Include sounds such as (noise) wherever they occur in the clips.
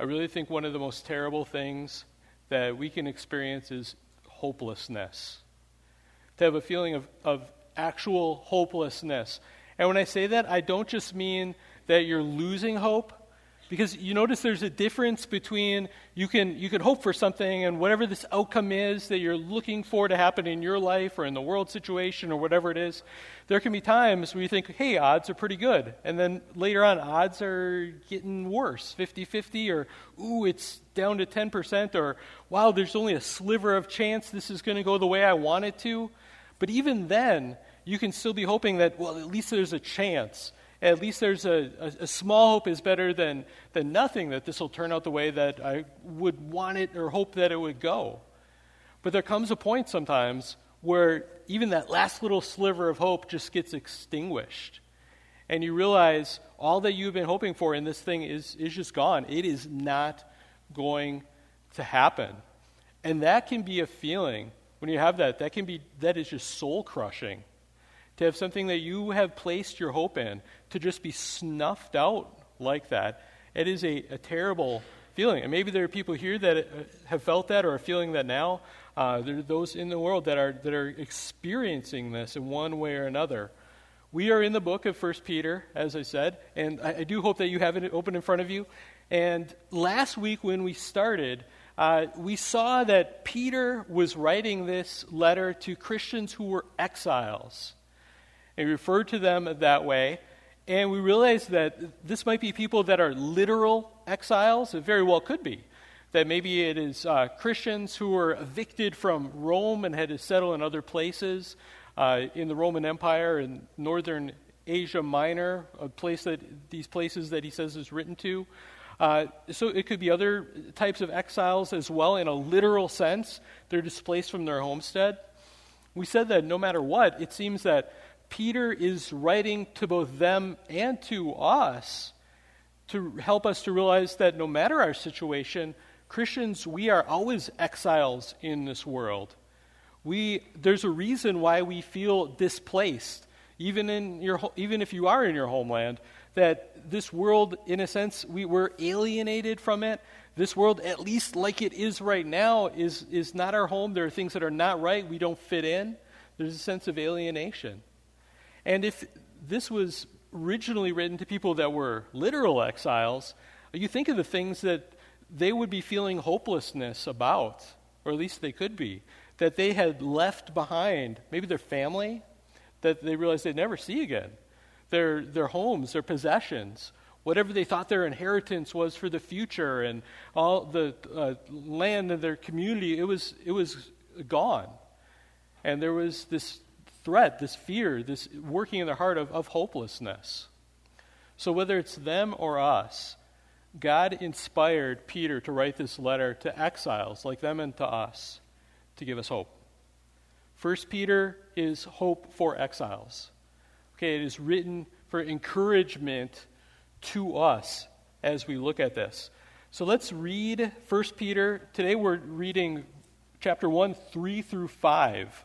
I really think one of the most terrible things that we can experience is hopelessness. To have a feeling of, of actual hopelessness. And when I say that, I don't just mean that you're losing hope, because you notice there's a difference between you can, you can hope for something and whatever this outcome is that you're looking for to happen in your life or in the world situation or whatever it is. There can be times where you think, hey, odds are pretty good. And then later on, odds are getting worse 50 50 or, ooh, it's down to 10% or, wow, there's only a sliver of chance this is going to go the way I want it to. But even then, you can still be hoping that, well, at least there's a chance at least there's a, a, a, small hope is better than, than nothing that this will turn out the way that I would want it or hope that it would go. But there comes a point sometimes where even that last little sliver of hope just gets extinguished. And you realize all that you've been hoping for in this thing is, is just gone. It is not going to happen. And that can be a feeling when you have that, that can be that is just soul crushing to have something that you have placed your hope in to just be snuffed out like that. It is a, a terrible feeling. And maybe there are people here that uh, have felt that or are feeling that now. Uh, there are those in the world that are, that are experiencing this in one way or another. We are in the book of First Peter, as I said, and I, I, do hope that you have it open in front of you. And last week when we started, uh, we saw that Peter was writing this letter to Christians who were exiles and refer to them that way. And we realized that this might be people that are literal exiles. It very well could be. That maybe it is uh, Christians who were evicted from Rome and had to settle in other places uh, in the Roman Empire in northern Asia Minor, a place that these places that he says is written to. Uh, so it could be other types of exiles as well, in a literal sense. They're displaced from their homestead. We said that no matter what, it seems that Peter is writing to both them and to us to help us to realize that no matter our situation, Christians, we are always exiles in this world. We, there's a reason why we feel displaced, even, in your, even if you are in your homeland, that this world, in a sense, we, we're alienated from it. This world, at least like it is right now, is, is not our home. There are things that are not right. We don't fit in. There's a sense of alienation. And if this was originally written to people that were literal exiles, you think of the things that they would be feeling hopelessness about, or at least they could be, that they had left behind, maybe their family, that they realized they'd never see again, their, their homes, their possessions, whatever they thought their inheritance was for the future, and all the uh, land of their community, it was, it was gone. And there was this threat, this fear, this working in their heart of, of hopelessness. So, whether it's them or us, God inspired Peter to write this letter to exiles like them and to us to give us hope. First Peter is hope for exiles. Okay, it is written for encouragement to us as we look at this. So let's read First Peter. Today we're reading chapter 1, 3 through 5.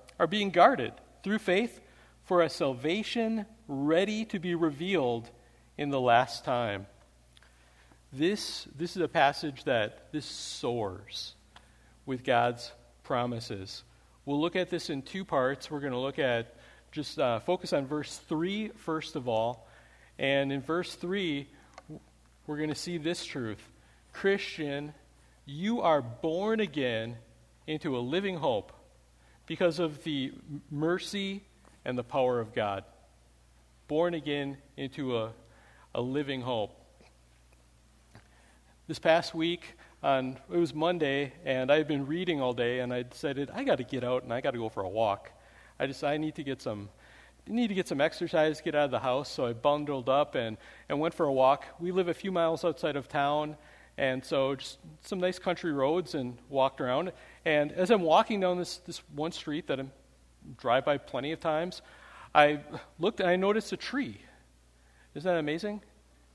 are being guarded through faith for a salvation ready to be revealed in the last time. This, this is a passage that this soars with God's promises. We'll look at this in two parts. We're going to look at just uh, focus on verse 3 first of all. And in verse 3, we're going to see this truth Christian, you are born again into a living hope because of the mercy and the power of God. Born again into a, a living hope. This past week, on it was Monday, and I had been reading all day, and I decided I got to get out and I got to go for a walk. I just I need to get some need to get some exercise, get out of the house, so I bundled up and, and went for a walk. We live a few miles outside of town, and so just some nice country roads and walked around. And as I'm walking down this, this one street that I drive by plenty of times, I looked and I noticed a tree. Isn't that amazing?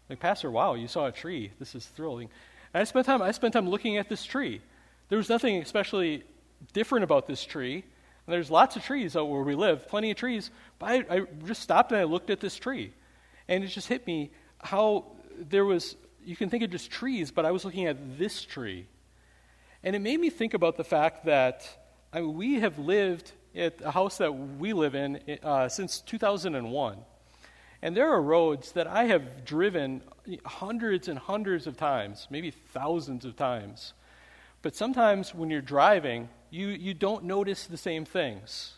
Like, Pastor, wow, you saw a tree. This is thrilling. And I spent time, I spent time looking at this tree. There was nothing especially different about this tree. And there's lots of trees out where we live, plenty of trees. But I, I just stopped and I looked at this tree. And it just hit me how there was, you can think of just trees, but I was looking at this tree. And it made me think about the fact that I mean, we have lived at a house that we live in uh, since 2001. And there are roads that I have driven hundreds and hundreds of times, maybe thousands of times. But sometimes when you're driving, you, you don't notice the same things.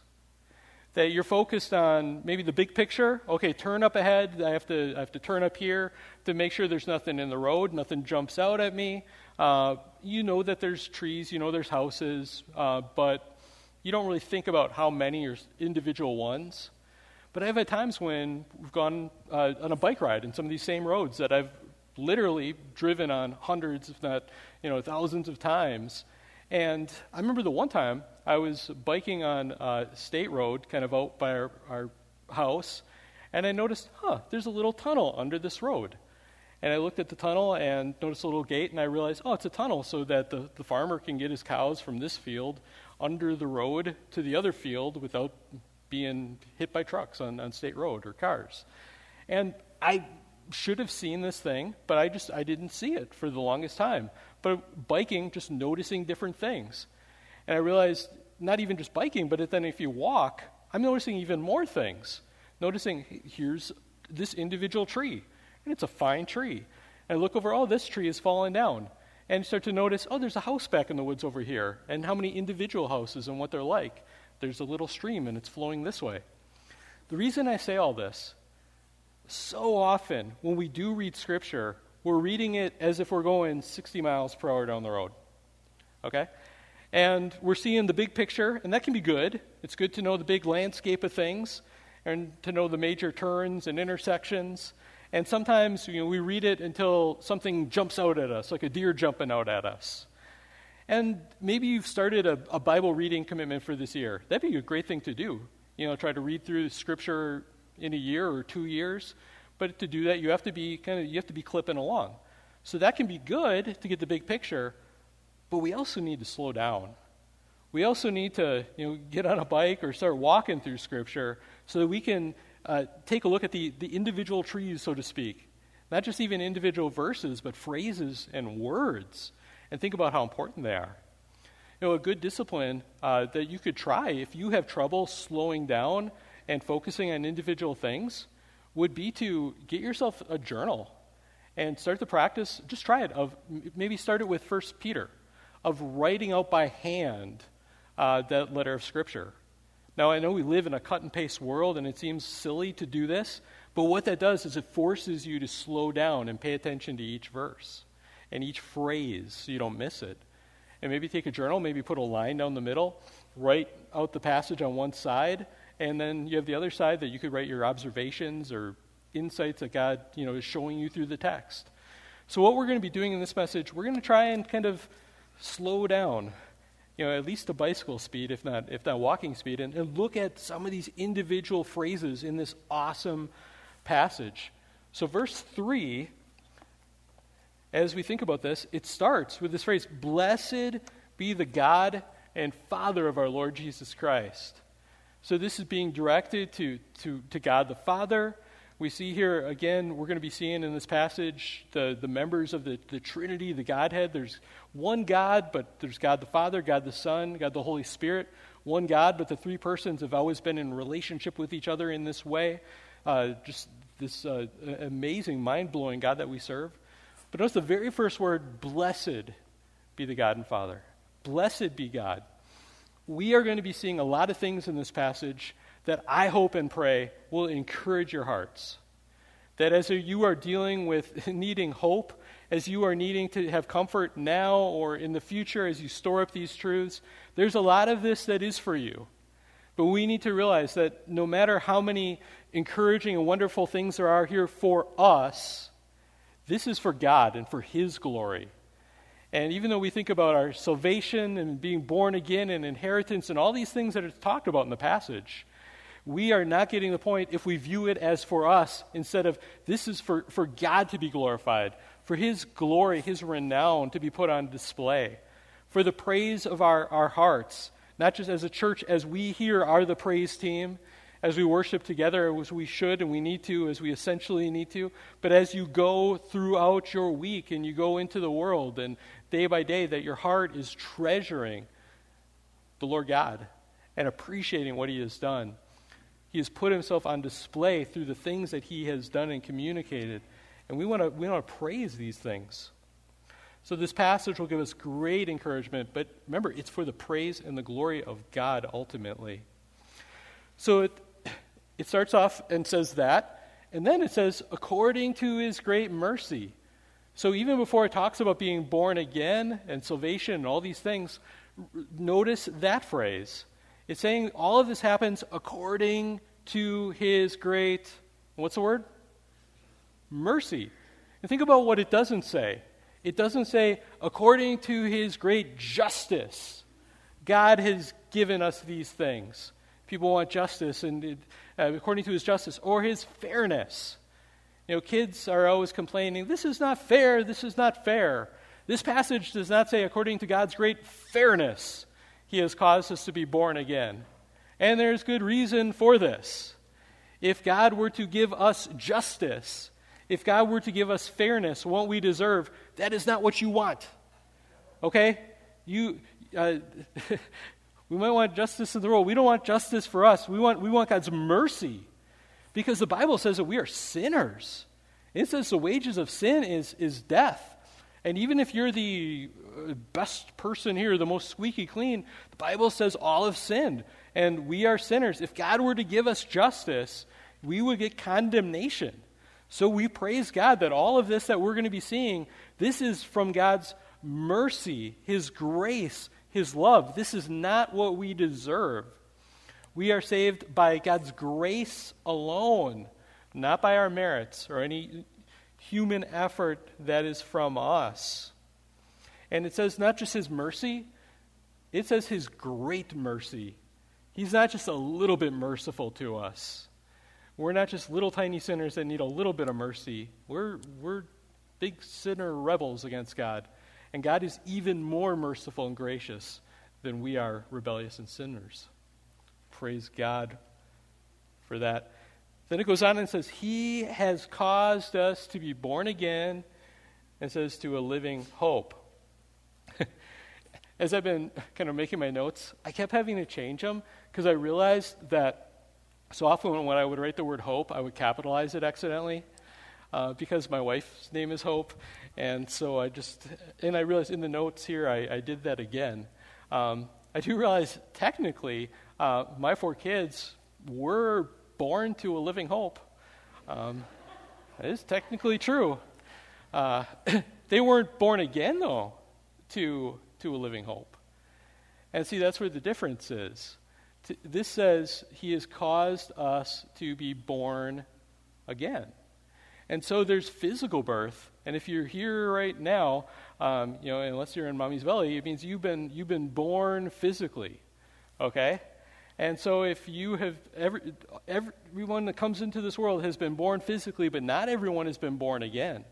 That you're focused on maybe the big picture. Okay, turn up ahead. I have to, I have to turn up here to make sure there's nothing in the road, nothing jumps out at me. Uh, you know that there's trees, you know there's houses, uh, but you don't really think about how many or individual ones. But I've had times when we've gone uh, on a bike ride in some of these same roads that I've literally driven on hundreds, if not you know, thousands of times. And I remember the one time I was biking on a State Road, kind of out by our, our house, and I noticed, huh, there's a little tunnel under this road. And I looked at the tunnel and noticed a little gate, and I realized, oh, it's a tunnel so that the, the farmer can get his cows from this field under the road to the other field without being hit by trucks on, on state road or cars. And I should have seen this thing, but I just I didn't see it for the longest time. But biking, just noticing different things. And I realized not even just biking, but then if you walk, I'm noticing even more things. Noticing here's this individual tree, and it's a fine tree. And I look over, oh, this tree is fallen down. And start to notice, oh, there's a house back in the woods over here, and how many individual houses and what they're like there's a little stream and it's flowing this way. The reason I say all this, so often when we do read Scripture, we're reading it as if we're going 60 miles per hour down the road. Okay? And we're seeing the big picture, and that can be good. It's good to know the big landscape of things and to know the major turns and intersections. And sometimes you know, we read it until something jumps out at us, like a deer jumping out at us. And maybe you've started a, a, Bible reading commitment for this year. That'd be a great thing to do. You know, try to read through Scripture in a year or two years. But to do that, you have to be kind of you have to be clipping along. So that can be good to get the big picture, but we also need to slow down. We also need to you know get on a bike or start walking through Scripture so that we can uh, take a look at the, the individual trees, so to speak. Not just even individual verses, but phrases and words and think about how important they are. You know, a good discipline uh, that you could try if you have trouble slowing down and focusing on individual things would be to get yourself a journal and start the practice. Just try it. Of maybe start it with First Peter, of writing out by hand uh, that letter of Scripture. Now, I know we live in a cut and paste world, and it seems silly to do this, but what that does is it forces you to slow down and pay attention to each verse and each phrase so you don't miss it. And maybe take a journal, maybe put a line down the middle, write out the passage on one side, and then you have the other side that you could write your observations or insights that God you know, is showing you through the text. So, what we're going to be doing in this message, we're going to try and kind of slow down, you know, at least to bicycle speed, if not, if not walking speed, and, and look at some of these individual phrases in this awesome passage. So, verse 3 as we think about this, it starts with this phrase Blessed be the God and Father of our Lord Jesus Christ. So this is being directed to, to, to God the Father. We see here, again, we're going to be seeing in this passage the, the members of the, the Trinity, the Godhead. There's one God, but there's God the Father, God the Son, God the Holy Spirit. One God, but the three persons have always been in relationship with each other in this way. Uh, just this uh, amazing, mind blowing God that we serve. But notice the very first word, blessed be the God and Father. Blessed be God. We are going to be seeing a lot of things in this passage that I hope and pray will encourage your hearts. That as you are dealing with (laughs) needing hope, as you are needing to have comfort now or in the future as you store up these truths, there's a lot of this that is for you. But we need to realize that no matter how many encouraging and wonderful things there are here for us, this is for God and for His glory. And even though we think about our salvation and being born again and inheritance and all these things that are talked about in the passage, we are not getting the point if we view it as for us instead of this is for, for God to be glorified, for His glory, His renown to be put on display, for the praise of our, our hearts, not just as a church, as we here are the praise team, as we worship together as we should and we need to, as we essentially need to, but as you go throughout your week and you go into the world and day by day, that your heart is treasuring the Lord God and appreciating what He has done. He has put Himself on display through the things that He has done and communicated. And we want to we want to praise these things. So this passage will give us great encouragement, but remember, it's for the praise and the glory of God ultimately. So it, it starts off and says that, and then it says, according to his great mercy. So even before it talks about being born again and salvation and all these things, notice that phrase. It's saying all of this happens according to his great, what's the word? Mercy. And think about what it doesn't say. It doesn't say, according to his great justice, God has given us these things. People want justice, and it, uh, according to his justice, or his fairness. You know, kids are always complaining, this is not fair, this is not fair. This passage does not say, according to God's great fairness, he has caused us to be born again. And there's good reason for this. If God were to give us justice, if God were to give us fairness, what we deserve, that is not what you want. Okay? You, uh, (laughs) We might want justice in the world. We don't want justice for us. We want, we want God's mercy. Because the Bible says that we are sinners. It says the wages of sin is, is death. And even if you're the uh, best person here, the most squeaky clean, the Bible says all have sinned. And we are sinners. If God were to give us justice, we would get condemnation. So we praise God that all of this that we're going to be seeing, this is from God's mercy, His grace, his love. This is not what we deserve. We are saved by God's grace alone, not by our merits or any human effort that is from us. And it says not just His mercy, it says His great mercy. He's not just a little bit merciful to us. We're not just little tiny sinners that need a little bit of mercy. We're, we're big sinner rebels against God. And God is even more merciful and gracious than we are rebellious and sinners. Praise God for that. Then it goes on and says, He has caused us to be born again, and says, to a living hope. (laughs) As I've been kind of making my notes, I kept having to change them because I realized that so often when I would write the word hope, I would capitalize it accidentally uh, because my wife's name is Hope. And so I just, and I realized in the notes here, I, I did that again. Um, I do realize technically, uh, my four kids were born to a living hope. Um, that is technically true. Uh, (coughs) they weren't born again, though, to, to a living hope. And see, that's where the difference is. This says he has caused us to be born again. And so there's physical birth. And if you're here right now, um, you know, unless you're in mommy's belly, it means you've been, you've been born physically. Okay? And so if you have, every, everyone that comes into this world has been born physically, but not everyone has been born again.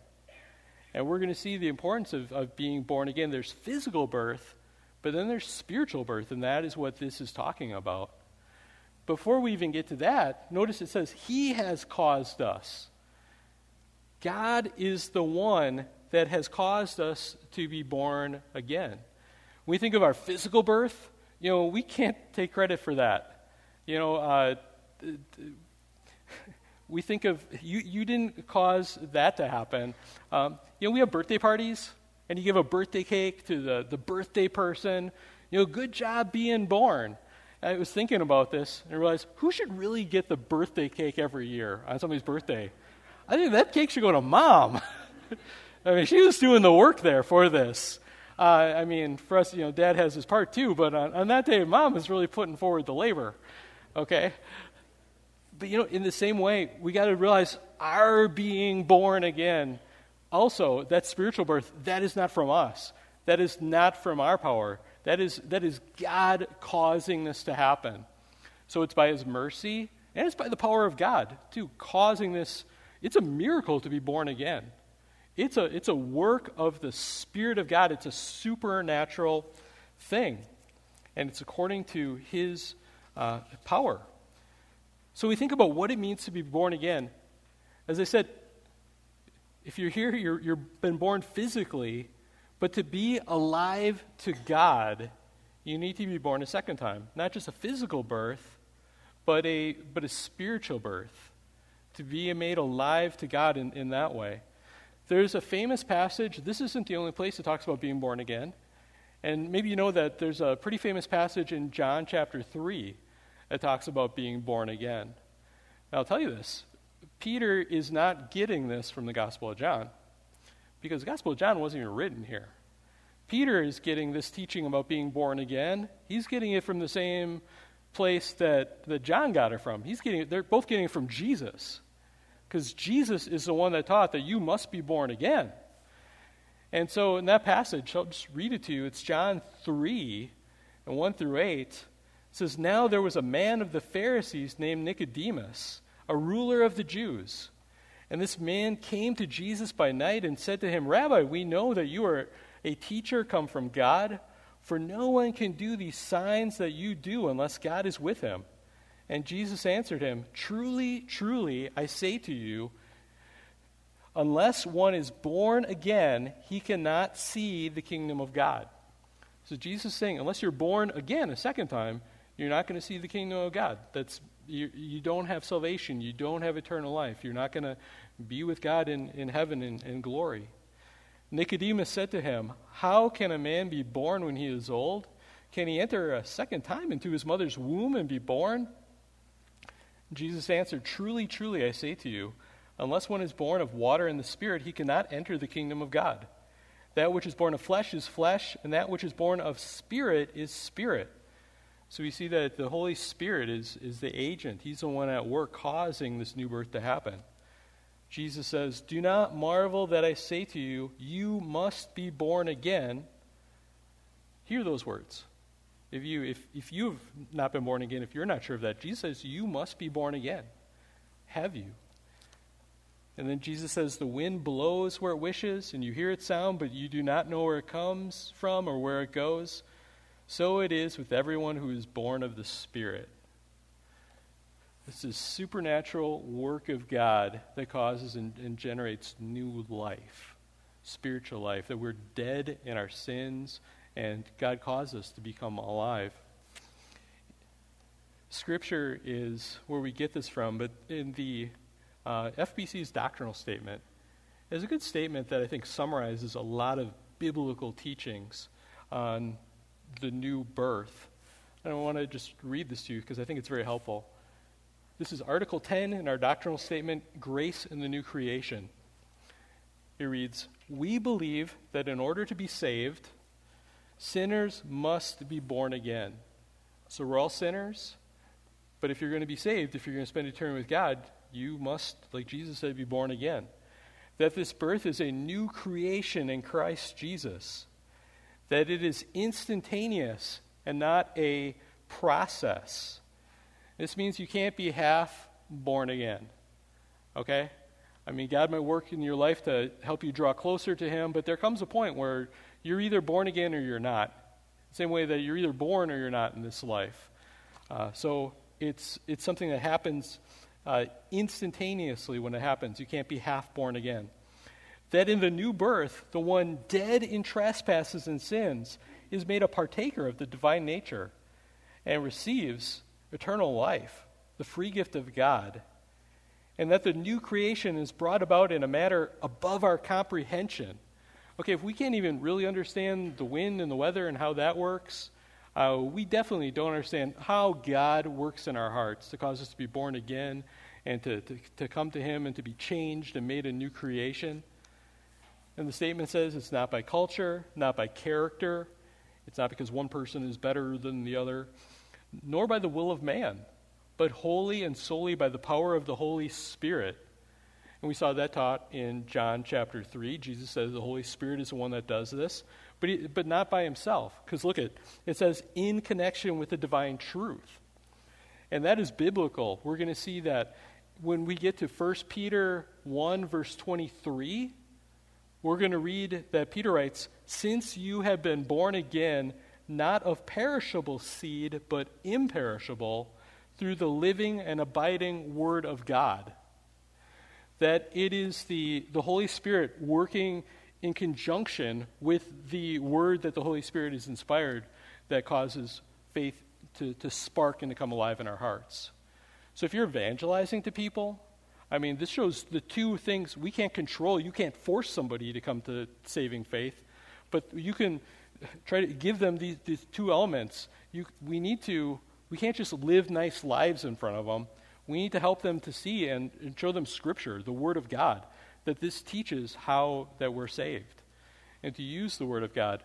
And we're going to see the importance of, of being born again. There's physical birth, but then there's spiritual birth, and that is what this is talking about. Before we even get to that, notice it says, He has caused us. God is the one that has caused us to be born again. When we think of our physical birth, you know, we can't take credit for that. You know, uh, we think of you, you didn't cause that to happen. Um, you know, we have birthday parties, and you give a birthday cake to the, the birthday person. You know, good job being born. I was thinking about this and I realized who should really get the birthday cake every year on somebody's birthday? I think that cake should go to mom. (laughs) I mean, she was doing the work there for this. Uh, I mean, for us, you know, dad has his part too, but on, on, that day, mom is really putting forward the labor. Okay? But you know, in the same way, we got to realize our being born again, also, that spiritual birth, that is not from us. That is not from our power. That is, that is God causing this to happen. So it's by His mercy, and it's by the power of God, too, causing this. It's a miracle to be born again. It's a, it's a work of the Spirit of God, it's a supernatural thing. And it's according to His uh, power. So we think about what it means to be born again. As I said, if you're here, you're, you've been born physically, but to be alive to God, you need to be born a second time. Not just a physical birth, but a, but a spiritual birth. To be made alive to God in, in that way. There's a famous passage, this isn't the only place it talks about being born again. And maybe you know that there's a pretty famous passage in John chapter 3 that talks about being born again. Now, I'll tell you this Peter is not getting this from the Gospel of John because the Gospel of John wasn't even written here. Peter is getting this teaching about being born again. He's getting it from the same place that, that John got it from. He's getting it, they're both getting it from Jesus. Because Jesus is the one that taught that you must be born again. And so in that passage, I'll just read it to you. It's John 3 and 1 through 8 says, Now there was a man of the Pharisees named Nicodemus, a ruler of the Jews. And this man came to Jesus by night and said to him, Rabbi, we know that you are a teacher come from God, for no one can do these signs that you do unless God is with him. And Jesus answered him, Truly, truly, I say to you, unless one is born again, he cannot see the kingdom of God. So Jesus is saying, unless you're born again a second time, you're not going to see the kingdom of God. That's you, you don't have salvation. You don't have eternal life. You're not going to be with God in, in heaven in, in glory. Nicodemus said to him, How can a man be born when he is old? Can he enter a second time into his mother's womb and be born? Jesus answered, Truly, truly, I say to you, unless one is born of water and the Spirit, he cannot enter the kingdom of God. That which is born of flesh is flesh, and that which is born of spirit is spirit. So we see that the Holy Spirit is, is the agent. He's the one at work causing this new birth to happen. Jesus says, Do not marvel that I say to you, you must be born again. Hear those words. If, you, if, if you've not been born again, if you're not sure of that, Jesus says, You must be born again. Have you? And then Jesus says, The wind blows where it wishes, and you hear its sound, but you do not know where it comes from or where it goes. So it is with everyone who is born of the Spirit. This is supernatural work of God that causes and, and, generates new life, spiritual life, that we're dead in our sins and God caused us to become alive. Scripture is where we get this from, but in the uh, FBC's doctrinal statement, is a good statement that I think summarizes a lot of biblical teachings on the new birth. And I want to just read this to you because I think it's very helpful. This is Article 10 in our doctrinal statement Grace in the New Creation. It reads We believe that in order to be saved, sinners must be born again. So we're all sinners, but if you're going to be saved, if you're going to spend eternity with God, you must, like Jesus said, be born again. That this birth is a new creation in Christ Jesus that it is instantaneous and not a process. This means you can't be half born again. Okay? I mean, God might work in your life to help you draw closer to Him, but there comes a point where you're either born again or you're not. Same way that you're either born or you're not in this life. Uh, so it's, it's something that happens uh, instantaneously when it happens. You can't be half born again that in the new birth, the one dead in trespasses and sins is made a partaker of the divine nature and receives eternal life, the free gift of God, and that the new creation is brought about in a manner above our comprehension. Okay, if we can't even really understand the wind and the weather and how that works, uh, we definitely don't understand how God works in our hearts to cause us to be born again and to, to, to come to Him and to be changed and made a new creation. And the statement says it's not by culture, not by character, it's not because one person is better than the other, nor by the will of man, but wholly and solely by the power of the Holy Spirit. And we saw that taught in John chapter 3. Jesus says the Holy Spirit is the one that does this, but, he, but not by himself. Because look at it says, in connection with the divine truth. And that is biblical. We're going to see that when we get to 1 Peter 1, verse 23, we're going to read that Peter writes, Since you have been born again, not of perishable seed, but imperishable, through the living and abiding Word of God. That it is the, the Holy Spirit working in conjunction with the Word that the Holy Spirit is inspired that causes faith to, to spark and to come alive in our hearts. So if you're evangelizing to people, I mean, this shows the two things we can't control. You can't force somebody to come to saving faith, but you can try to give them these, these two elements. You, we need to, we can't just live nice lives in front of them. We need to help them to see and, and show them Scripture, the Word of God, that this teaches how that we're saved, and to use the Word of God.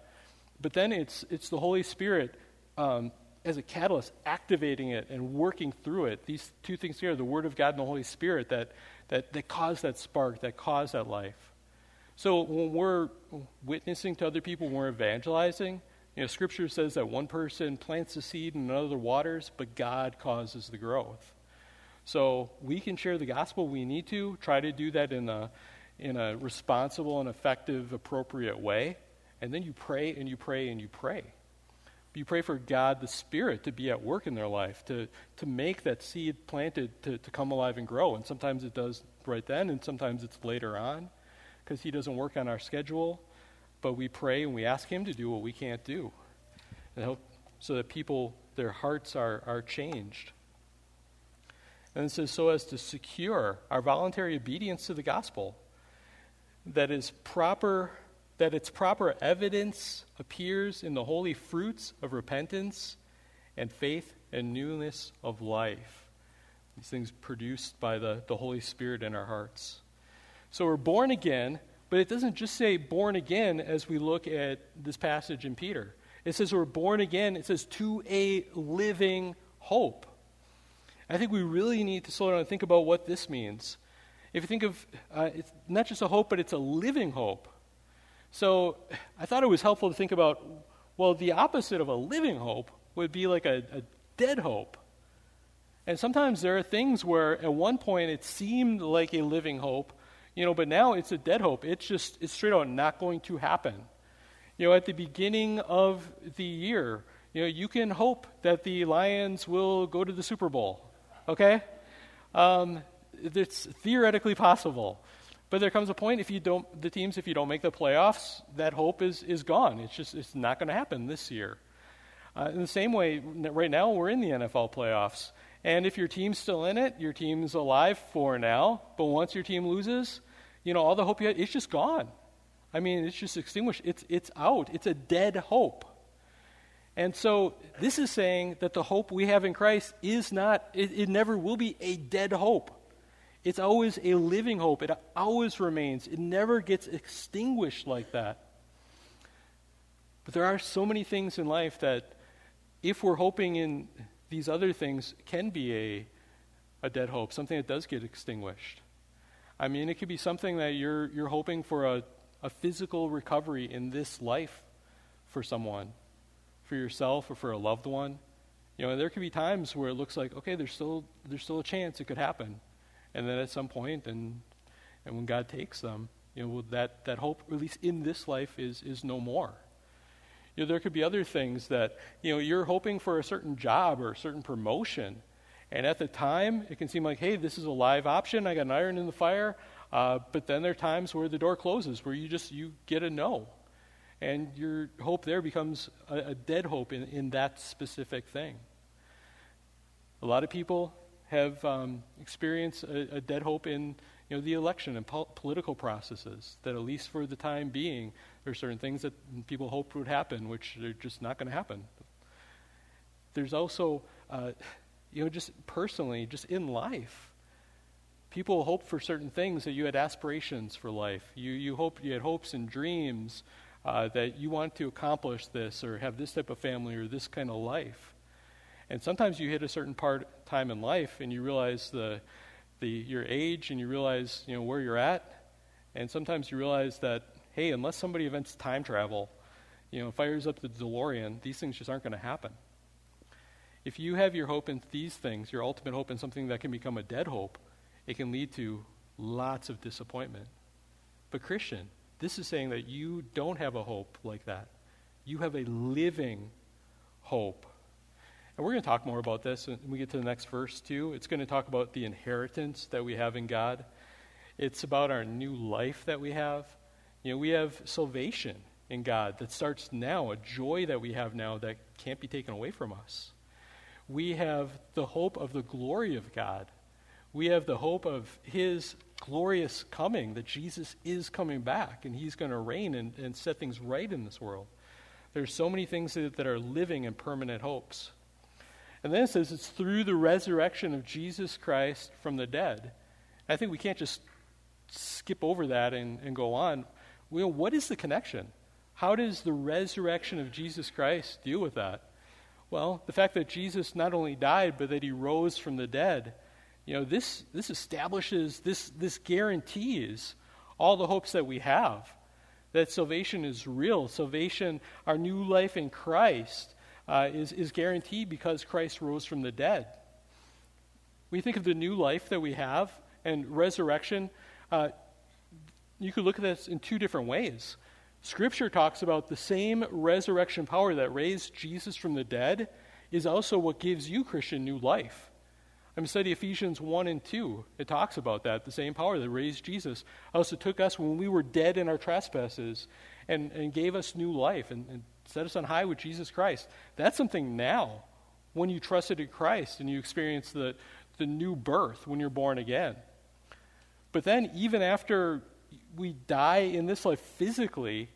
But then it's, it's the Holy Spirit um, as a catalyst, activating it and working through it. These two things here, the Word of God and the Holy Spirit, that, that, that cause that spark, that cause that life. So when we're witnessing to other people, when we're evangelizing, you know, Scripture says that one person plants the seed and another waters, but God causes the growth. So we can share the gospel we need to, try to do that in a, in a responsible and effective, appropriate way. And then you pray and you pray and you pray. You pray for God, the Spirit, to be at work in their life, to, to make that seed planted to, to come alive and grow. And sometimes it does right then, and sometimes it's later on because He doesn't work on our schedule, but we pray and we ask Him to do what we can't do. And help so that people, their hearts are, are changed. And it says, so as to secure our voluntary obedience to the gospel, that is proper, that its proper evidence appears in the holy fruits of repentance and faith and newness of life. These things produced by the, the Holy Spirit in our hearts. So we're born again, but it doesn't just say born again as we look at this passage in Peter. It says we're born again, it says to a living hope. I think we really need to slow down and think about what this means. If you think of uh, it's not just a hope, but it's a living hope. So I thought it was helpful to think about well, the opposite of a living hope would be like a, a dead hope. And sometimes there are things where at one point it seemed like a living hope, you know, but now it's a dead hope. It's just, it's straight out not going to happen. You know, at the beginning of the year, you know, you can hope that the Lions will go to the Super Bowl, okay? Um, it's theoretically possible. But there comes a point if you don't, the teams, if you don't make the playoffs, that hope is, is gone. It's just, it's not going to happen this year. Uh, in the same way, right now we're in the NFL playoffs. And if your team's still in it, your team's alive for now. But once your team loses, you know, all the hope you had, it's just gone. I mean, it's just extinguished. It's, it's out. It's a dead hope. And so this is saying that the hope we have in Christ is not, it, it never will be a dead hope. It's always a living hope. It always remains. It never gets extinguished like that. But there are so many things in life that, if we're hoping in these other things can be a, a dead hope, something that does get extinguished. I mean, it could be something that you're, you're hoping for a, a physical recovery in this life for someone, for yourself or for a loved one. You know, and there could be times where it looks like, okay, there's still, there's still a chance it could happen. And then at some point, and, and when God takes them, you know, that, that hope, at least in this life, is, is no more. You know, there could be other things that, you know, you're hoping for a certain job or a certain promotion. And at the time, it can seem like, hey, this is a live option. I got an iron in the fire. Uh, but then there are times where the door closes, where you just, you get a no. And your hope there becomes a, a dead hope in, in that specific thing. A lot of people have um, experienced a, a, dead hope in you know, the election and po- political processes, that at least for the time being, there are certain things that people hoped would happen, which are just not going to happen. There's also, uh, you know, just personally, just in life, people hope for certain things that you had aspirations for life. You, you hope you had hopes and dreams uh, that you want to accomplish this or have this type of family or this kind of life. And sometimes you hit a certain part time in life and you realize the, the, your age and you realize you know, where you're at. And sometimes you realize that, hey, unless somebody invents time travel, you know, fires up the DeLorean, these things just aren't going to happen. If you have your hope in these things, your ultimate hope in something that can become a dead hope, it can lead to lots of disappointment. But, Christian, this is saying that you don't have a hope like that. You have a living hope. And we're going to talk more about this when we get to the next verse, too. It's going to talk about the inheritance that we have in God, it's about our new life that we have. You know, we have salvation in God that starts now, a joy that we have now that can't be taken away from us. We have the hope of the glory of God. We have the hope of His glorious coming, that Jesus is coming back and He's going to reign and, and set things right in this world. There's so many things that, that are living and permanent hopes. And then it says it's through the resurrection of Jesus Christ from the dead. I think we can't just skip over that and, and go on. Well, what is the connection? How does the resurrection of Jesus Christ deal with that? Well, the fact that Jesus not only died, but that he rose from the dead, you know, this, this establishes, this, this guarantees all the hopes that we have that salvation is real. Salvation, our new life in Christ, uh, is, is guaranteed because Christ rose from the dead. We think of the new life that we have and resurrection. Uh, you could look at this in two different ways. Scripture talks about the same resurrection power that raised Jesus from the dead is also what gives you, Christian, new life. I'm study Ephesians 1 and 2. It talks about that. The same power that raised Jesus also took us when we were dead in our trespasses and, and gave us new life and, and set us on high with Jesus Christ. That's something now when you trusted in Christ and you experience the, the new birth when you're born again. But then, even after we die in this life physically,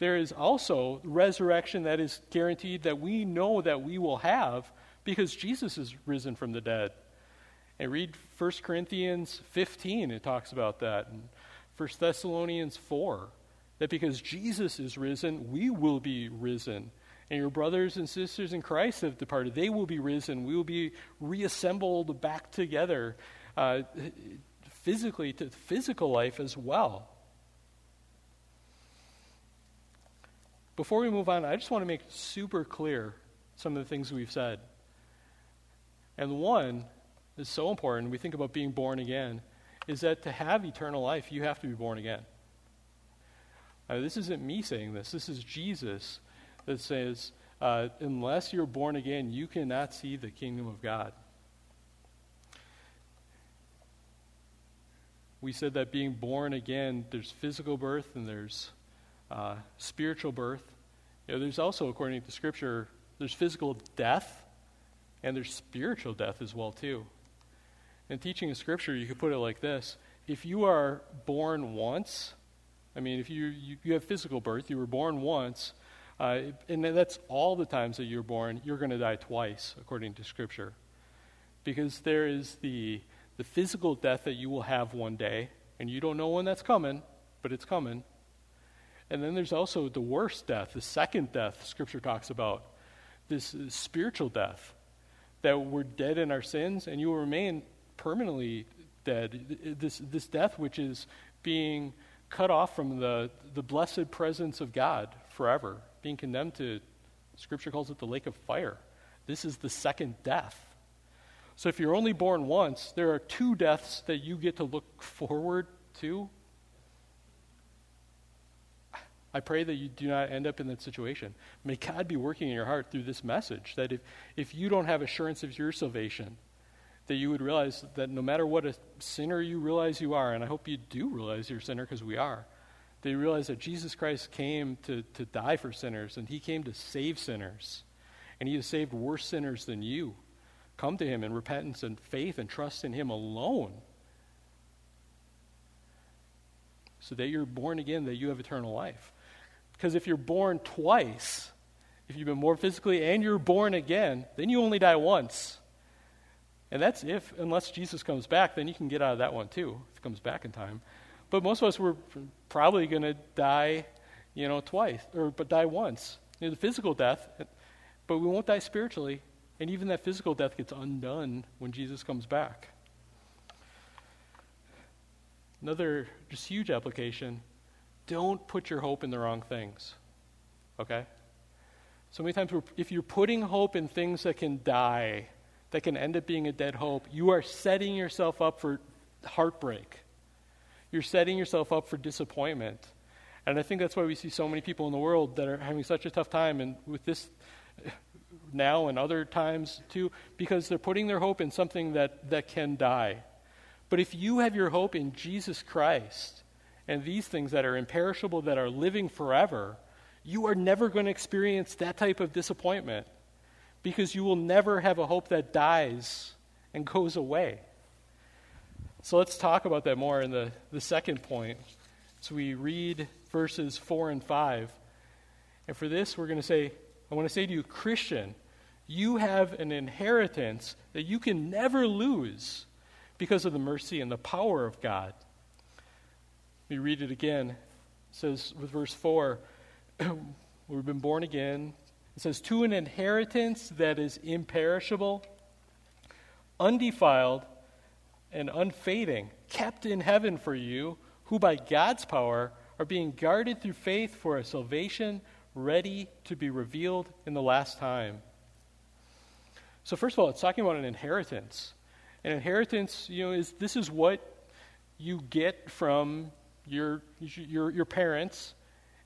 there is also resurrection that is guaranteed that we know that we will have because Jesus is risen from the dead. And read 1 Corinthians 15, it talks about that. And 1 Thessalonians 4, that because Jesus is risen, we will be risen. And your brothers and sisters in Christ have departed. They will be risen. We will be reassembled back together. Uh, physically to physical life as well. Before we move on, I just want to make super clear some of the things we've said. And one is so important, we think about being born again, is that to have eternal life, you have to be born again. This isn't me saying this, this is Jesus that says, uh, unless you're born again, you cannot see the kingdom of God. we said that being born again, there's physical birth and there's uh, spiritual birth. You know, there's also, according to Scripture, there's physical death and there's spiritual death as well too. In teaching of Scripture, you could put it like this: If you are born once, I mean, if you you, you have physical birth, you were born once, uh, and that's all the times that you're born, you're going to die twice, according to Scripture, because there is the the physical death that you will have one day, and you don't know when that's coming, but it's coming. And then there's also the worst death, the second death Scripture talks about, this spiritual death, that we're dead in our sins, and you will remain permanently dead. This, this death, which is being cut off from the, the blessed presence of God forever, being condemned to, Scripture calls it the lake of fire. This is the second death. So if you're only born once, there are two deaths that you get to look forward to. I pray that you do not end up in that situation. May God be working in your heart through this message that if, if you don't have assurance of your salvation, that you would realize that no matter what a sinner you realize you are, and I hope you do realize you're a sinner because we are, that you realize that Jesus Christ came to, to die for sinners, and he came to save sinners. And he has saved worse sinners than you. Come to Him in repentance and faith and trust in Him alone. So that you're born again, that you have eternal life. Because if you're born twice, if you've been born physically and you're born again, then you only die once. And that's if, unless Jesus comes back, then you can get out of that one too, if he comes back in time. But most of us were probably going to die, you know, twice, or but die once. You know, the physical death, but we won't die spiritually And even that physical death gets undone when Jesus comes back. Another just huge application don't put your hope in the wrong things. Okay? So many times, if you're putting hope in things that can die, that can end up being a dead hope, you are setting yourself up for heartbreak. You're setting yourself up for disappointment. And I think that's why we see so many people in the world that are having such a tough time, and with this now and other times too, because they're putting their hope in something that, that can die. But if you have your hope in Jesus Christ and these things that are imperishable, that are living forever, you are never going to experience that type of disappointment because you will never have a hope that dies and goes away. So let's talk about that more in the, the second point. So we read verses 4 and 5. And for this, we're going to say, I want to say to you, Christian, you have an inheritance that you can never lose because of the mercy and the power of God. We read it again. It says with verse 4 (clears throat) We've been born again. It says, To an inheritance that is imperishable, undefiled, and unfading, kept in heaven for you, who by God's power are being guarded through faith for a salvation ready to be revealed in the last time. So, first of all, it's talking about an inheritance. An inheritance, you know, is this is what you get from your, your, your parents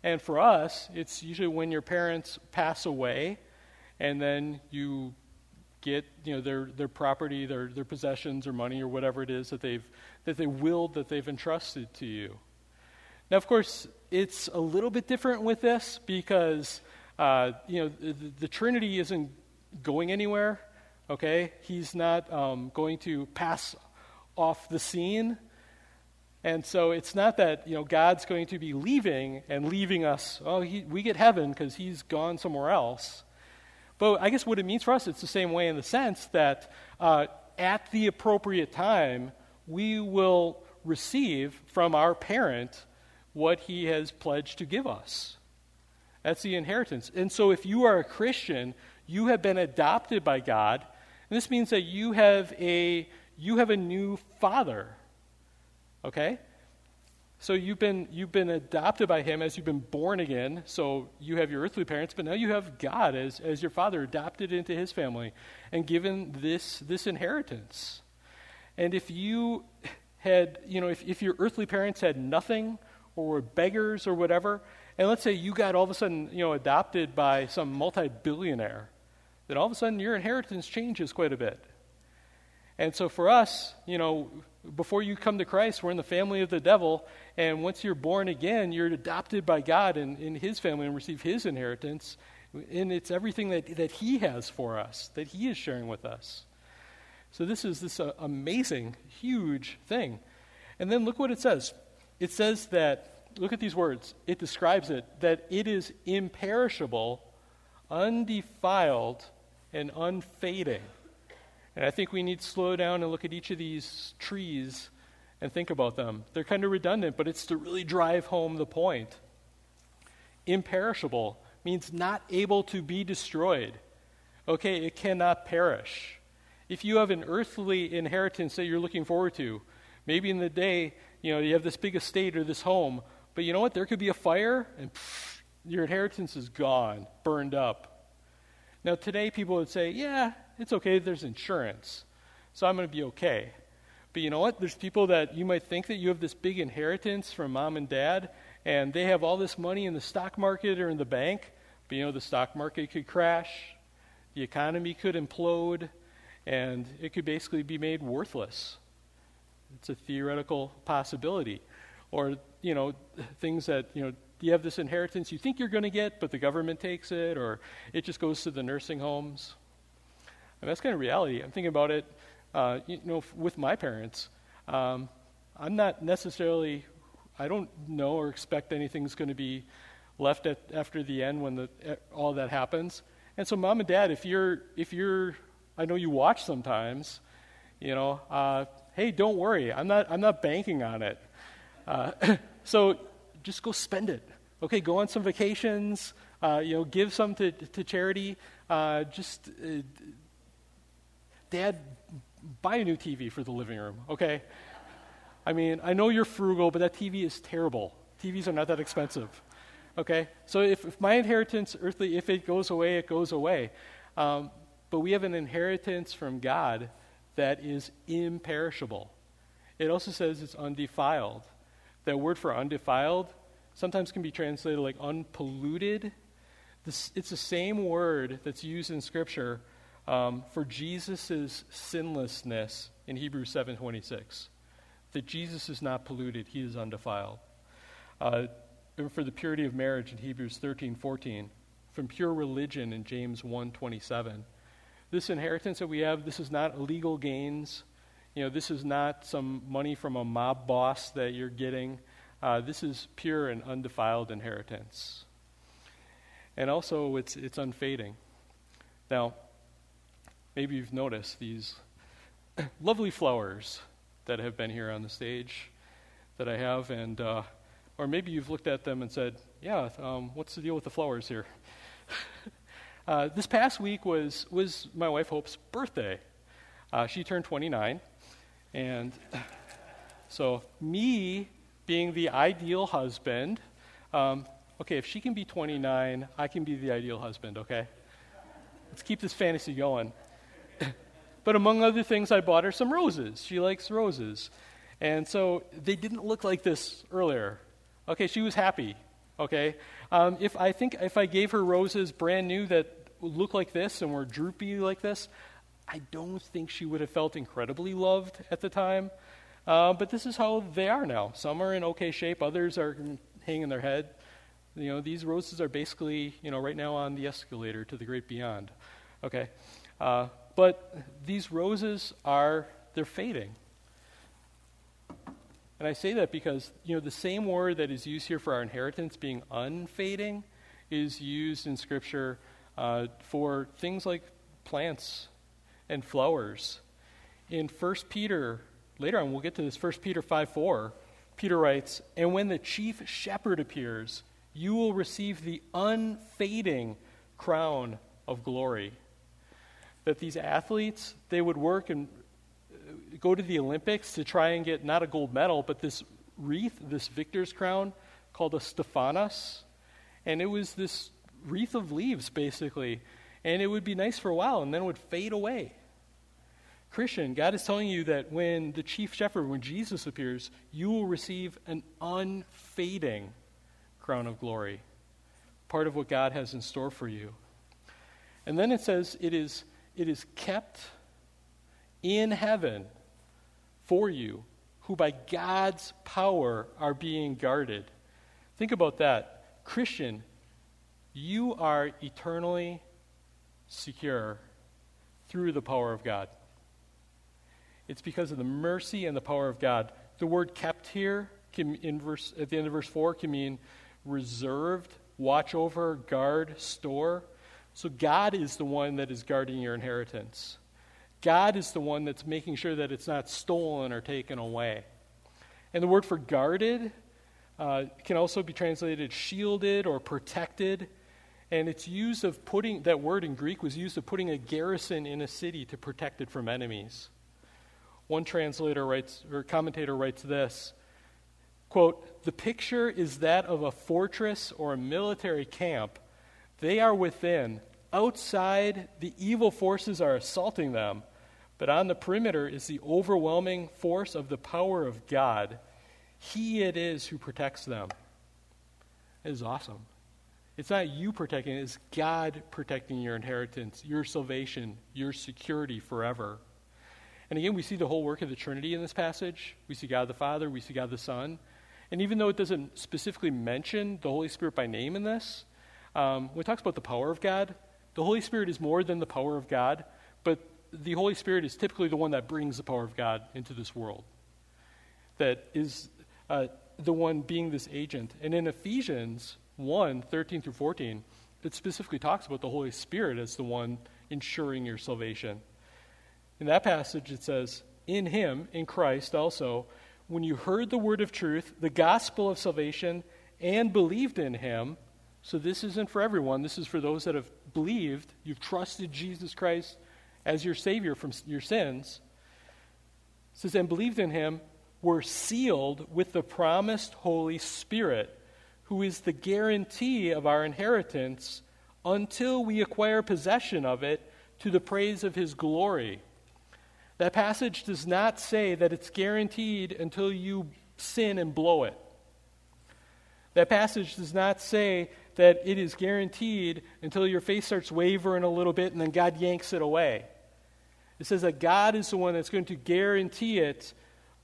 and for us, it's usually when your parents pass away, and then you get you know their their property, their their possessions or money or whatever it is that they've that they willed that they've entrusted to you. Now, of course, it's a little bit different with this because uh, you know the, the, Trinity isn't going anywhere. Okay, He's not um, going to pass off the scene. And so it's not that, you know, God's going to be leaving and leaving us, oh, he, we get heaven because he's gone somewhere else. But I guess what it means for us, it's the same way in the sense that uh, at the appropriate time, we will receive from our parent what he has pledged to give us. That's the inheritance. And so if you are a Christian, you have been adopted by God. And this means that you have a, you have a new father Okay? So you've been, you've been adopted by him as you've been born again. So you have your earthly parents, but now you have God as, as your father, adopted into his family and given this, this inheritance. And if you had, you know, if, if your earthly parents had nothing or were beggars or whatever, and let's say you got all of a sudden, you know, adopted by some multi billionaire, then all of a sudden your inheritance changes quite a bit. And so for us, you know, before you come to Christ, we're in the family of the devil. And once you're born again, you're adopted by God and in his family and receive his inheritance. And it's everything that, that he has for us, that he is sharing with us. So this is this uh, amazing, huge thing. And then look what it says. It says that, look at these words. It describes it, that it is imperishable, undefiled, and unfading. And I think we need to slow down and look at each of these trees and think about them. They're kind of redundant, but it's to really drive home the point. Imperishable means not able to be destroyed. Okay, it cannot perish. If you have an earthly inheritance that you're looking forward to, maybe in the day, you know, you have this big estate or this home, but you know what? There could be a fire and your inheritance is gone, burned up. Now, today people would say, yeah, it's okay, there's insurance, so I'm going to be okay. But you know what? There's people that you might think that you have this big inheritance from mom and dad, and they have all this money in the stock market or in the bank, but you know, the stock market could crash, the economy could implode, and it could basically be made worthless. It's a theoretical possibility. Or, you know, things that, you know, you have this inheritance you think you're going to get, but the government takes it, or it just goes to the nursing homes. And that's kind of reality. I'm thinking about it, uh, you know, with my parents. Um, I'm not necessarily, I don't know or expect anything's going to be left at, after the end when the, all that happens. And so, mom and dad, if you're, if you're, I know you watch sometimes, you know, uh, hey, don't worry, I'm not, I'm not banking on it. Uh, (coughs) so just go spend it. Okay, go on some vacations. Uh, you know, give some to, to charity. Uh, just uh, Dad, buy a new TV for the living room, okay? I mean, I know you're frugal, but that TV is terrible. TVs are not that expensive. Okay? So if, if my inheritance, earthly, if it goes away, it goes away. Um, but we have an inheritance from God that is imperishable. It also says it's undefiled. That word for undefiled sometimes can be translated like unpolluted. This, it's the same word that's used in Scripture um, for Jesus' sinlessness in Hebrews 7.26. That Jesus is not polluted, he is undefiled. Uh, for the purity of marriage in Hebrews 13.14. From pure religion in James 1.27. This inheritance that we have, this is not illegal gains. You know, this is not some money from a mob boss that you're getting. Uh, this is pure and undefiled inheritance. And also, it's, it's unfading. Now, maybe you've noticed these (clears throat) lovely flowers that have been here on the stage that I have, and uh, or maybe you've looked at them and said, "Yeah, um, what's the deal with the flowers here?" (laughs) uh, this past week was was my wife Hope's birthday. Uh, she turned 29, and (clears throat) so me being the ideal husband. Um, okay, if she can be 29, I can be the ideal husband. Okay, let's keep this fantasy going. But among other things, I bought her some roses. She likes roses. And so they didn't look like this earlier. Okay, she was happy. Okay, um, if I think if I gave her roses brand new that look like this and were droopy like this, I don't think she would have felt incredibly loved at the time. Uh, but this is how they are now. Some are in okay shape, others are hanging their head. You know, these roses are basically, you know, right now on the escalator to the great beyond. Okay, uh, but these roses are they're fading. And I say that because, you know, the same word that is used here for our inheritance being unfading is used in Scripture uh, for things like plants and flowers. In 1 Peter, later on we'll get to this, 1 Peter 5 4, Peter writes, And when the chief shepherd appears, you will receive the unfading crown of glory. That these athletes, they would work and uh, go to the Olympics to try and get not a gold medal, but this wreath, this victor's crown called a Stephanos. And it was this wreath of leaves, basically. And it would be nice for a while and then it would fade away. Christian, God is telling you that when the chief shepherd, when Jesus appears, you will receive an unfading crown of glory. Part of what God has in store for you. And then it says it is, it is kept in heaven for you, who by God's power are being guarded. Think about that. Christian, you are eternally secure through the power of God. It's because of the mercy and the power of God. The word kept here can, in verse, at the end of verse 4 can mean reserved, watch over, guard, store. So God is the one that is guarding your inheritance. God is the one that's making sure that it's not stolen or taken away. And the word for guarded uh, can also be translated shielded or protected. And it's used of putting, that word in Greek was used of putting a garrison in a city to protect it from enemies. One translator writes, or commentator writes this quote, The picture is that of a fortress or a military camp. They are within. Outside, the evil forces are assaulting them. But on the perimeter is the overwhelming force of the power of God. He it is who protects them. It is awesome. It's not you protecting, it's God protecting your inheritance, your salvation, your security forever. And again, we see the whole work of the Trinity in this passage. We see God the Father, we see God the Son. And even though it doesn't specifically mention the Holy Spirit by name in this, um, when it talks about the power of God, the Holy Spirit is more than the power of God, but the Holy Spirit is typically the one that brings the power of God into this world, that is uh, the one being this agent. And in Ephesians 1 13 through 14, it specifically talks about the Holy Spirit as the one ensuring your salvation. In that passage, it says, In Him, in Christ also, when you heard the word of truth, the gospel of salvation, and believed in Him, so this isn't for everyone, this is for those that have believed, you've trusted Jesus Christ as your Savior from your sins, says, and believed in him, were sealed with the promised Holy Spirit, who is the guarantee of our inheritance until we acquire possession of it to the praise of his glory. That passage does not say that it's guaranteed until you sin and blow it. That passage does not say that it is guaranteed until your faith starts wavering a little bit and then God yanks it away. It says that God is the one that's going to guarantee it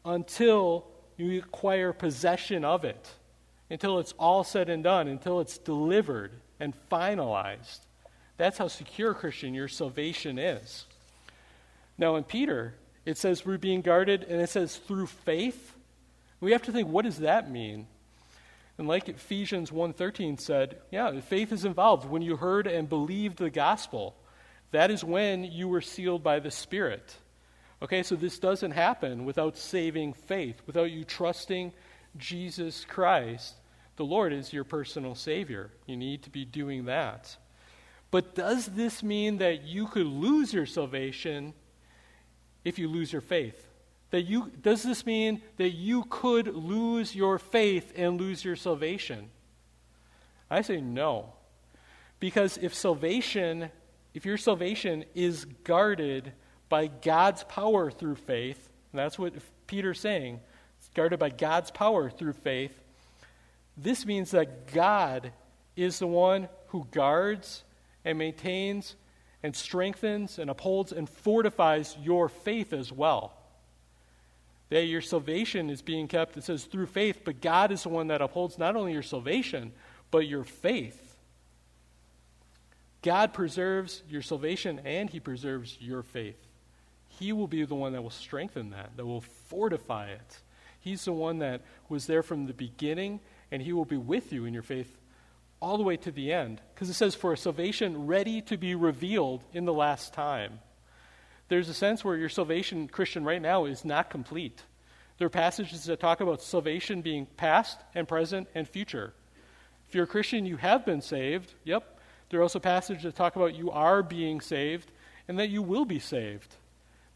until you acquire possession of it, until it's all said and done, until it's delivered and finalized. That's how secure, Christian, your salvation is. Now, in Peter, it says we're being guarded, and it says through faith. We have to think, what does that mean? And like Ephesians 1.13 said, yeah, faith is involved. When you heard and believed the gospel, that is when you were sealed by the Spirit. Okay, so this doesn't happen without saving faith, without you trusting Jesus Christ. The Lord is your personal Savior. You need to be doing that. But does this mean that you could lose your salvation if you lose your faith? That you, does this mean that you could lose your faith and lose your salvation? I say no. Because if salvation, if your salvation is guarded by God's power through faith, that's what Peter's saying, it's guarded by God's power through faith, this means that God is the one who guards and maintains and strengthens and upholds and fortifies your faith as well. That your salvation is being kept, it says through faith, but God is the one that upholds not only your salvation, but your faith. God preserves your salvation and He preserves your faith. He will be the one that will strengthen that, that will fortify it. He's the one that was there from the beginning, and He will be with you in your faith all the way to the end. Because it says, for a salvation ready to be revealed in the last time. There's a sense where your salvation, Christian, right now is not complete. There are passages that talk about salvation being past and present and future. If you're a Christian, you have been saved. Yep. There are also passages that talk about you are being saved and that you will be saved.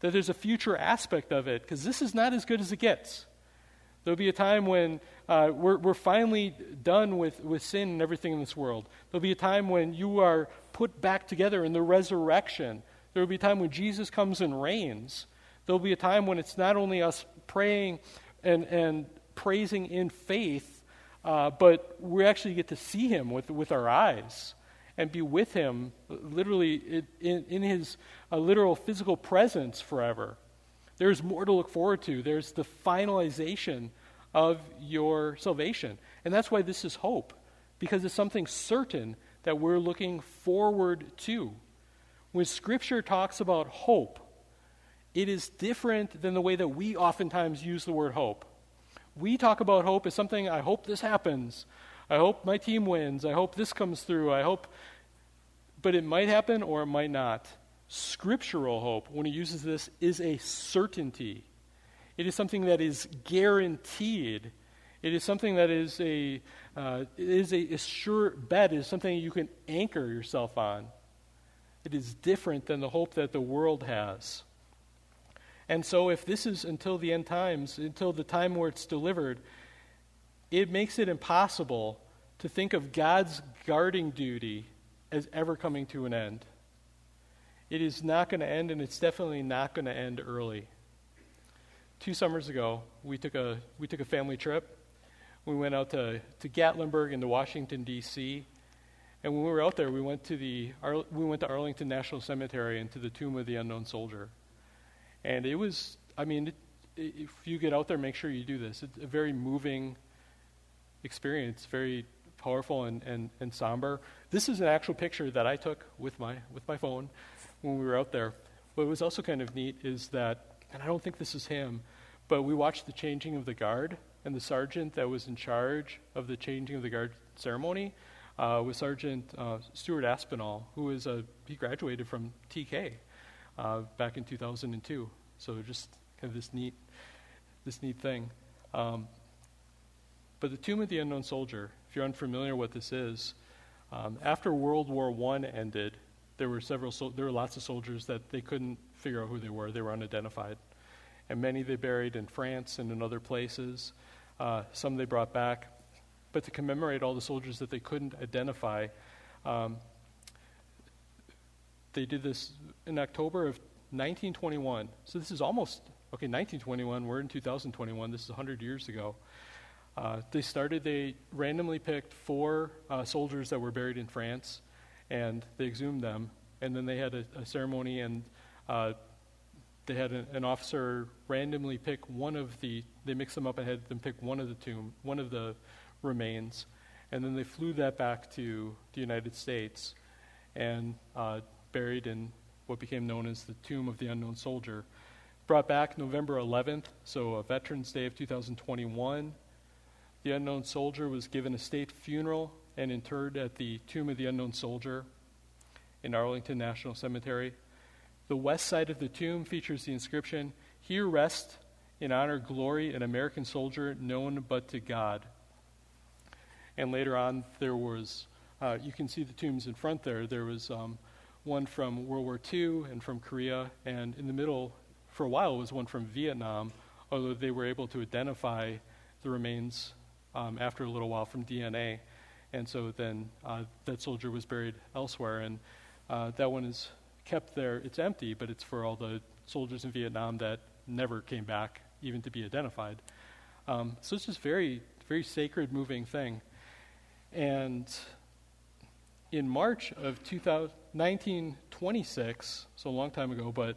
That there's a future aspect of it, because this is not as good as it gets. There'll be a time when uh, we're, we're finally done with, with sin and everything in this world. There'll be a time when you are put back together in the resurrection. There will be a time when Jesus comes and reigns. There'll be a time when it's not only us praying and, and praising in faith, uh, but we actually get to see him with, with our eyes and be with him literally in, in his uh, literal physical presence forever. There's more to look forward to. There's the finalization of your salvation. And that's why this is hope, because it's something certain that we're looking forward to. When Scripture talks about hope, it is different than the way that we oftentimes use the word hope. We talk about hope as something, I hope this happens. I hope my team wins. I hope this comes through. I hope. But it might happen or it might not. Scriptural hope, when he uses this, is a certainty. It is something that is guaranteed. It is something that is a, uh, it is a, a sure bet. It is something you can anchor yourself on. It is different than the hope that the world has. And so, if this is until the end times, until the time where it's delivered, it makes it impossible to think of God's guarding duty as ever coming to an end. It is not going to end, and it's definitely not going to end early two summers ago, we took a, we took a family trip. We went out to, to Gatlinburg to Washington, D.C. And when we were out there, we went, to the, we went to Arlington National Cemetery and to the Tomb of the Unknown Soldier. And it was, I mean, it, if you get out there, make sure you do this. It's a very moving experience, very powerful and, and, and somber. This is an actual picture that I took with my, with my phone when we were out there. What was also kind of neat is that and I don't think this is him, but we watched the changing of the guard, and the sergeant that was in charge of the changing of the guard ceremony uh, was Sergeant uh, Stuart Aspinall, who is a, he graduated from TK uh, back in 2002. So just kind of this neat, this neat thing. Um, but the Tomb of the Unknown Soldier, if you're unfamiliar what this is, um, after World War I ended, there were several, so, there were lots of soldiers that they couldn't figure out who they were. They were unidentified. And many they buried in France and in other places. Uh, some they brought back. But to commemorate all the soldiers that they couldn't identify, um, they did this in October of 1921. So this is almost, okay, 1921. We're in 2021. This is 100 years ago. Uh, they started, they randomly picked four uh, soldiers that were buried in France, and they exhumed them. And then they had a, a ceremony, and uh, they had a, an officer randomly pick one of the, they mixed them up and had them pick one of the tomb, one of the remains. And then they flew that back to the United States and uh, buried in what became known as the Tomb of the Unknown Soldier. Brought back November 11th, so a Veterans Day of 2021. The unknown soldier was given a state funeral and interred at the Tomb of the Unknown Soldier in Arlington National Cemetery. The west side of the tomb features the inscription, Here rest in honor, glory, an American soldier known but to God. And later on, there was, uh, you can see the tombs in front there. There was um, one from World War II and from Korea, and in the middle, for a while, was one from Vietnam, although they were able to identify the remains um, after a little while from DNA. And so then uh, that soldier was buried elsewhere, and uh, that one is kept there. It's empty, but it's for all the soldiers in Vietnam that never came back, even to be identified. Um, so it's just very, very sacred, moving thing. And in March of 2000, 1926, so a long time ago, but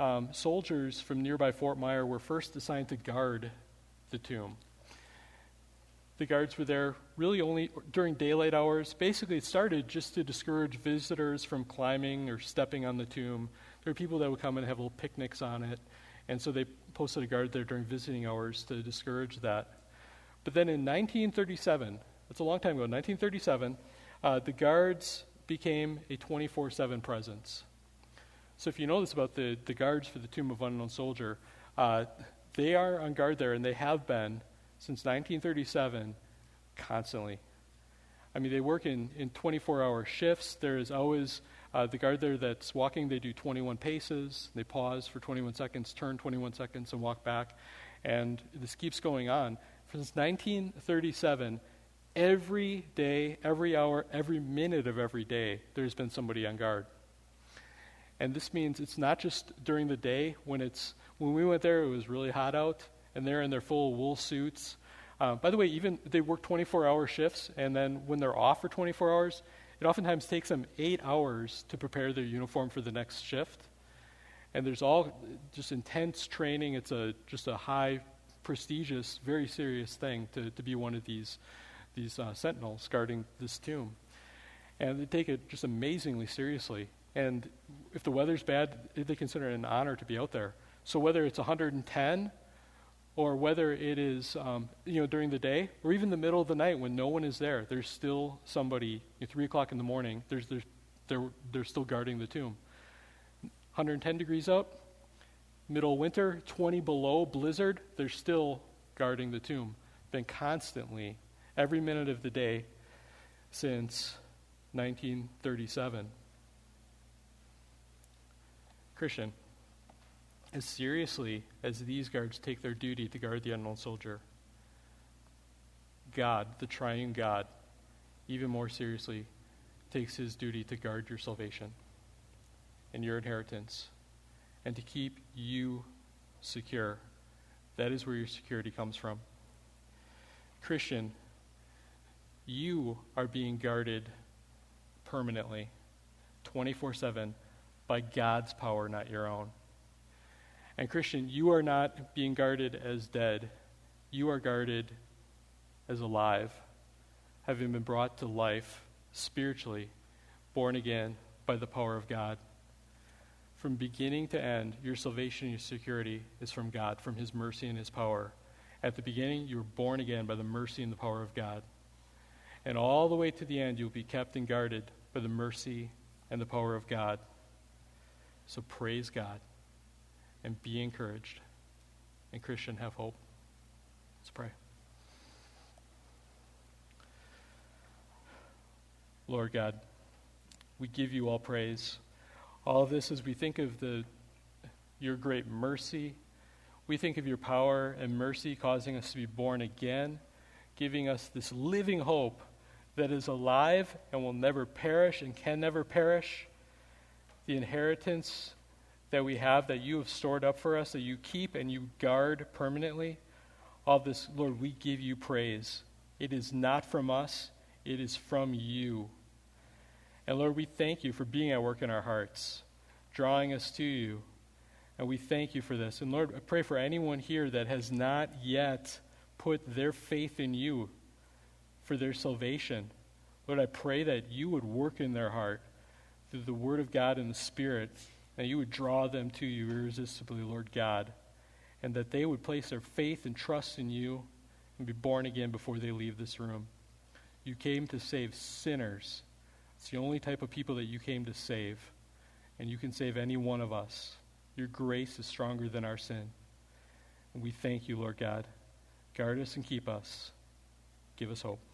um, soldiers from nearby Fort Myer were first assigned to guard the tomb. The guards were there really only during daylight hours. Basically, it started just to discourage visitors from climbing or stepping on the tomb. There were people that would come and have little picnics on it, and so they posted a guard there during visiting hours to discourage that. But then in 1937, that's a long time ago, 1937, uh, the guards became a 24 7 presence. So if you know this about the, the guards for the Tomb of Unknown Soldier, uh, they are on guard there, and they have been since 1937 constantly. I mean, they work in, in 24 hour shifts. There is always uh, the guard there that's walking, they do 21 paces. They pause for 21 seconds, turn 21 seconds, and walk back. And this keeps going on. Since 1937, every day, every hour, every minute of every day, there's been somebody on guard. And this means it's not just during the day when it's when we went there, it was really hot out and they're in their full wool suits. Uh, by the way, even they work 24 hour shifts, and then when they're off for 24 hours, it oftentimes takes them eight hours to prepare their uniform for the next shift. And there's all just intense training. It's a just a high, prestigious, very serious thing to, to be one of these these uh, sentinels guarding this tomb. And they take it just amazingly seriously. And if the weather's bad, they consider it an honor to be out there. So whether it's 110 or whether it is um, you know during the day or even the middle of the night when no one is there there's still somebody 3 o'clock in the morning there's, there's, they're, they're still guarding the tomb 110 degrees out middle winter 20 below blizzard they're still guarding the tomb been constantly every minute of the day since 1937 christian as seriously as these guards take their duty to guard the unknown soldier, God, the triune God, even more seriously takes his duty to guard your salvation and your inheritance and to keep you secure. That is where your security comes from. Christian, you are being guarded permanently, 24 7, by God's power, not your own. And, Christian, you are not being guarded as dead, you are guarded as alive, having been brought to life spiritually, born again by the power of God. From beginning to end, your salvation and your security is from God, from His mercy and His power. At the beginning, you were born again by the mercy and the power of God. And all the way to the end, you'll be kept and guarded by the mercy and the power of God. So praise God and be encouraged. And Christian, have hope. Let's pray. Lord God, we give you all praise. All of this as we think of the, your great mercy. We think of your power and mercy causing us to be born again, giving us this living hope that is alive and will never perish and can never perish. The inheritance that we have that you have stored up for us, that you keep and you guard permanently. All this, Lord, we give you praise. It is not from us, it is from you. And Lord, we thank you for being at work in our hearts, drawing us to you. And we thank you for this. And Lord, I pray for anyone here that has not yet put their faith in you for their salvation. Lord, I pray that you would work in their heart through the Word of God and the Spirit, and you would draw them to you irresistibly, Lord God, and that they would place their faith and trust in you and be born again before they leave this room. You came to save sinners. It's the only type of people that you came to save, and you can save any one of us. Your grace is stronger than our sin. And we thank you, Lord God. Guard us and keep us. Give us hope.